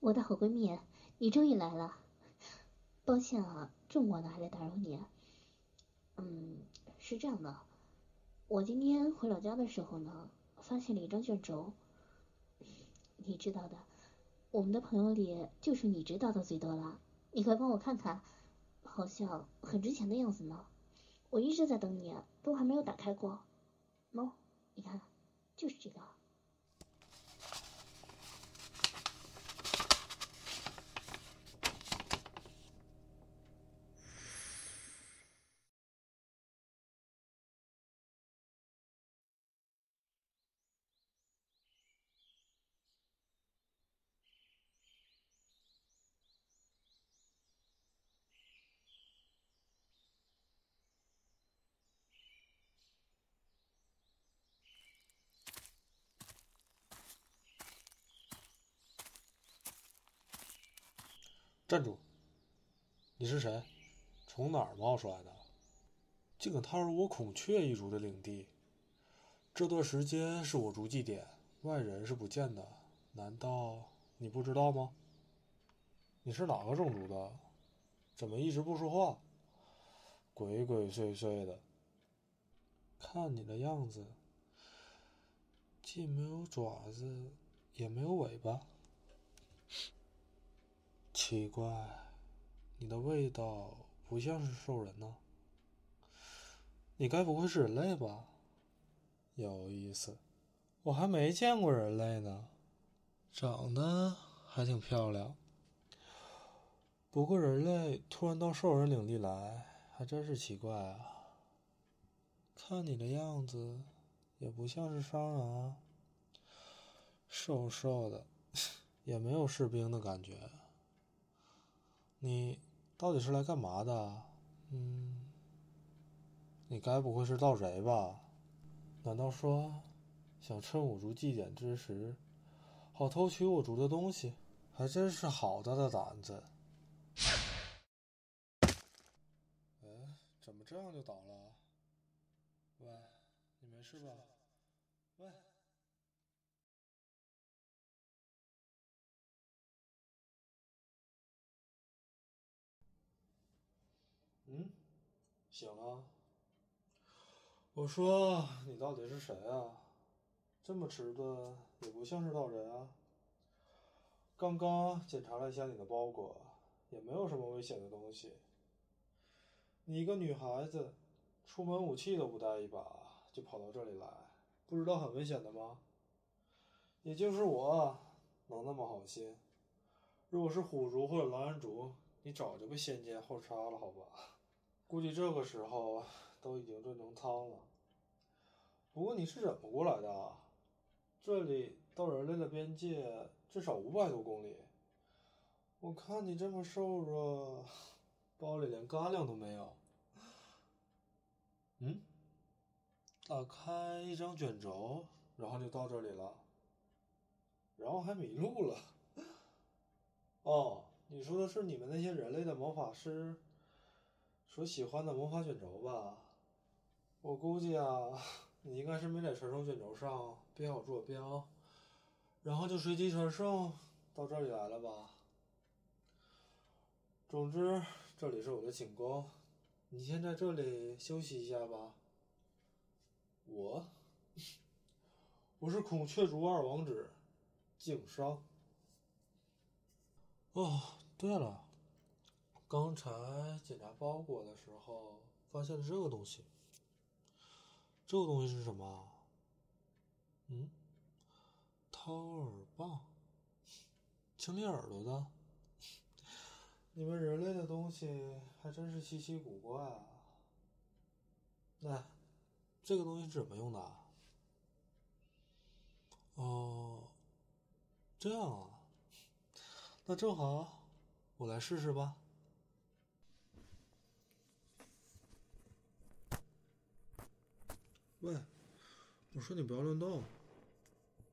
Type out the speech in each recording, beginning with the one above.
我的好闺蜜，你终于来了。抱歉啊，这么晚了还来打扰你。嗯，是这样的，我今天回老家的时候呢，发现了一张卷轴。你知道的，我们的朋友里就是你知道的最多了。你快帮我看看，好像很值钱的样子呢。我一直在等你，都还没有打开过。喏，你看，就是这个。站住！你是谁？从哪儿冒出来的？竟敢踏入我孔雀一族的领地！这段时间是我族祭典，外人是不见的。难道你不知道吗？你是哪个种族的？怎么一直不说话？鬼鬼祟祟的。看你的样子，既没有爪子，也没有尾巴。奇怪，你的味道不像是兽人呢。你该不会是人类吧？有意思，我还没见过人类呢。长得还挺漂亮。不过人类突然到兽人领地来，还真是奇怪啊。看你的样子，也不像是商人啊。瘦瘦的，也没有士兵的感觉。你到底是来干嘛的？嗯，你该不会是盗贼吧？难道说想趁我族祭典之时，好偷取我族的东西？还真是好大的胆子！哎，怎么这样就倒了？喂，你没事吧？喂。行啊。我说你到底是谁啊？这么迟钝，也不像是道人啊。刚刚检查了一下你的包裹，也没有什么危险的东西。你一个女孩子，出门武器都不带一把，就跑到这里来，不知道很危险的吗？也就是我能那么好心，如果是虎族或者狼人族，你早就被先奸后杀了，好吧？估计这个时候都已经炖成汤了。不过你是怎么过来的？这里到人类的边界至少五百多公里。我看你这么瘦弱，包里连干粮都没有。嗯？打开一张卷轴，然后就到这里了。然后还迷路了。哦，你说的是你们那些人类的魔法师？说喜欢的魔法卷轴吧，我估计啊，你应该是没在传送卷轴上编好坐标，然后就随机传送到这里来了吧。总之，这里是我的寝宫，你先在这里休息一下吧。我，我是孔雀族二王子，敬商。哦，对了。刚才检查包裹的时候，发现了这个东西。这个东西是什么？嗯，掏耳棒，清理耳朵的。你们人类的东西还真是稀奇古怪啊！那这个东西是怎么用的？哦，这样啊，那正好，我来试试吧。喂，我说你不要乱动。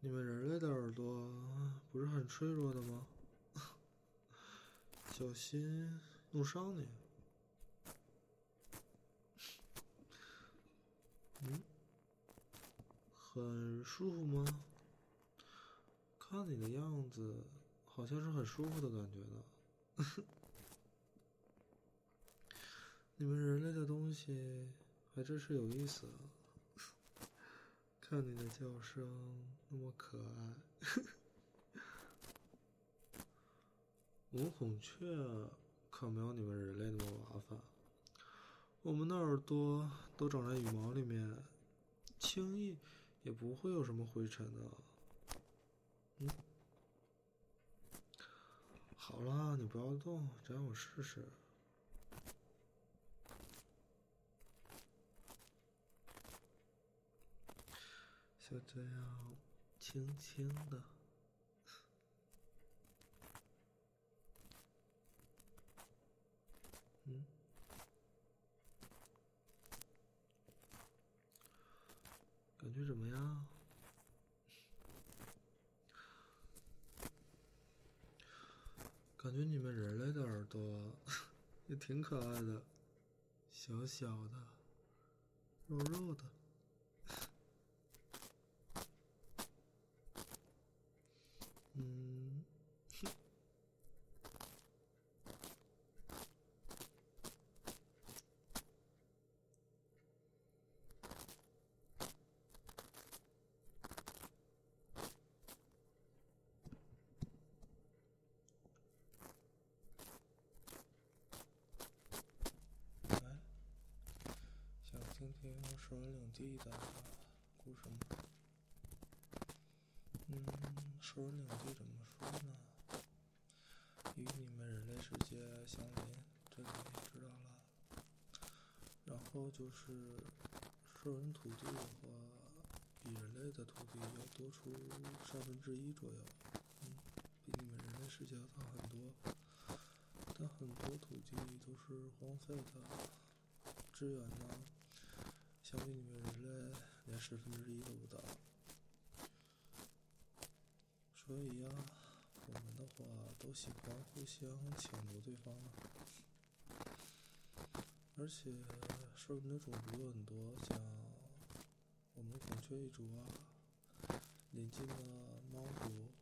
你们人类的耳朵不是很脆弱的吗？小心弄伤你。嗯，很舒服吗？看你的样子，好像是很舒服的感觉呢。你们人类的东西还真是有意思啊！看你的叫声那么可爱。我们孔雀可没有你们人类那么麻烦，我们的耳朵都长在羽毛里面，轻易也不会有什么灰尘的。嗯，好啦，你不要动，再让我试试。就这样，轻轻的。嗯，感觉怎么样？感觉你们人类的耳朵 也挺可爱的，小小的，肉肉的。听听兽人领地的故事吗？嗯，兽人领地怎么说呢？与你们人类世界相邻，这个你知道了。然后就是兽人土地的话，比人类的土地要多出三分之一左右，嗯，比你们人类世界要大很多。但很多土地都是荒废的，资源呢？相比你们人类，连十分之一都不到。所以呀，我们的话都喜欢互相抢夺对方。而且，兽人的种族有很多，像我们孔雀一族啊，临近的猫族、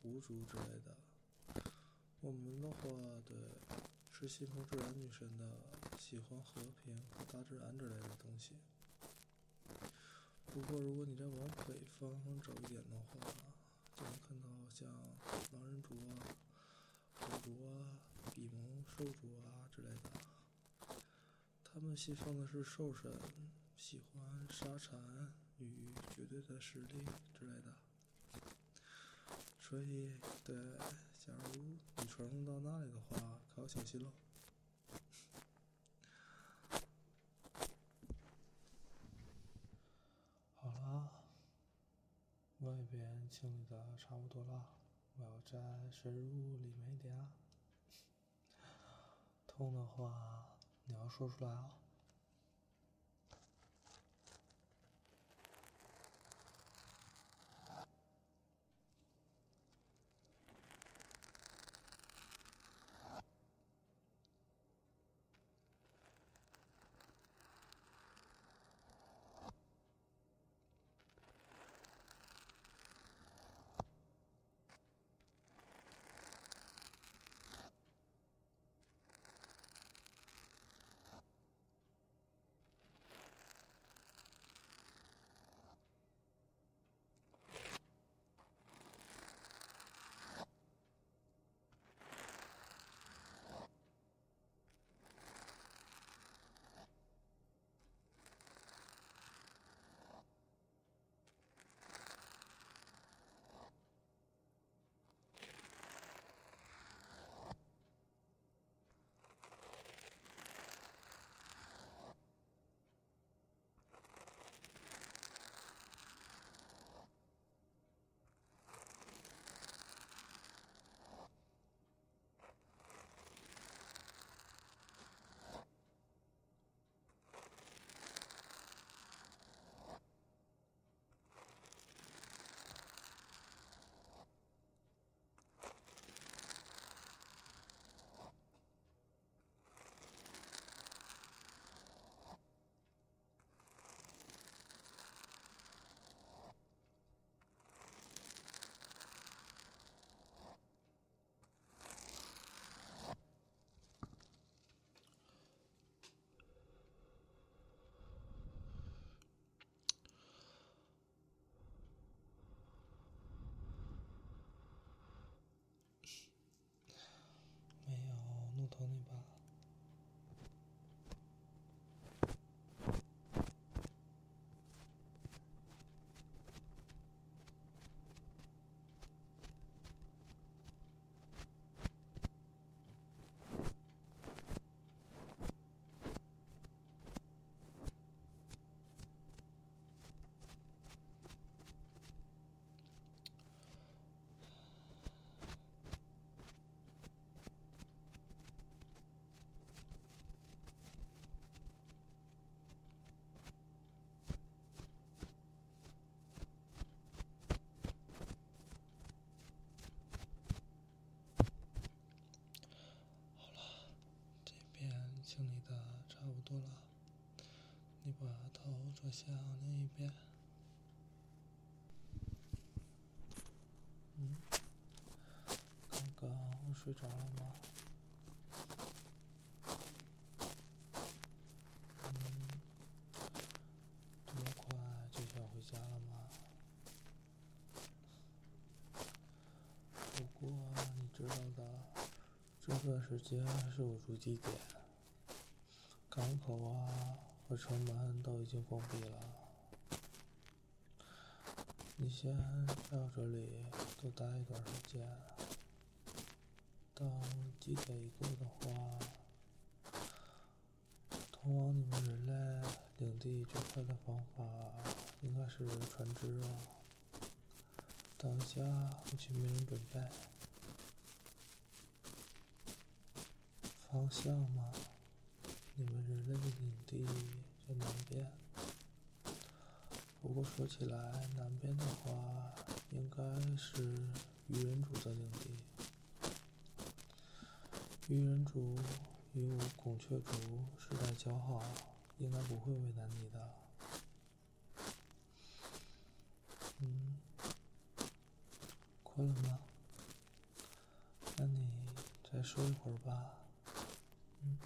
狐族之类的。我们的话，对。是信奉自然女神的，喜欢和平和大自然之类的东西。不过，如果你再往北方走一点的话，就能看到像狼人族啊、火族啊、比蒙兽族啊之类的。他们信奉的是兽神，喜欢沙蚕与绝对的实力之类的。所以，对。假如你传送到那里的话，要小心了。好了，外边清理的差不多了，我要再深入里面一点。痛的话，你要说出来啊。清理的差不多了，你把头转向另一边。嗯，刚刚睡着了吗？嗯，这么快就想回家了吗？不过你知道的，这段时间是我驻地点，港口啊和城门都已经关闭了。你先到这里多待一段时间，等祭典一过的话，通往你们人类领地最快的方法应该是船只啊。等一下，我去命令准备。方向嘛，你们人类的领地在南边。不过说起来，南边的话，应该是鱼人族的领地。鱼人族与我孔雀族世代交好，应该不会为难你的。嗯，困了吗？那你再睡一会儿吧。嗯。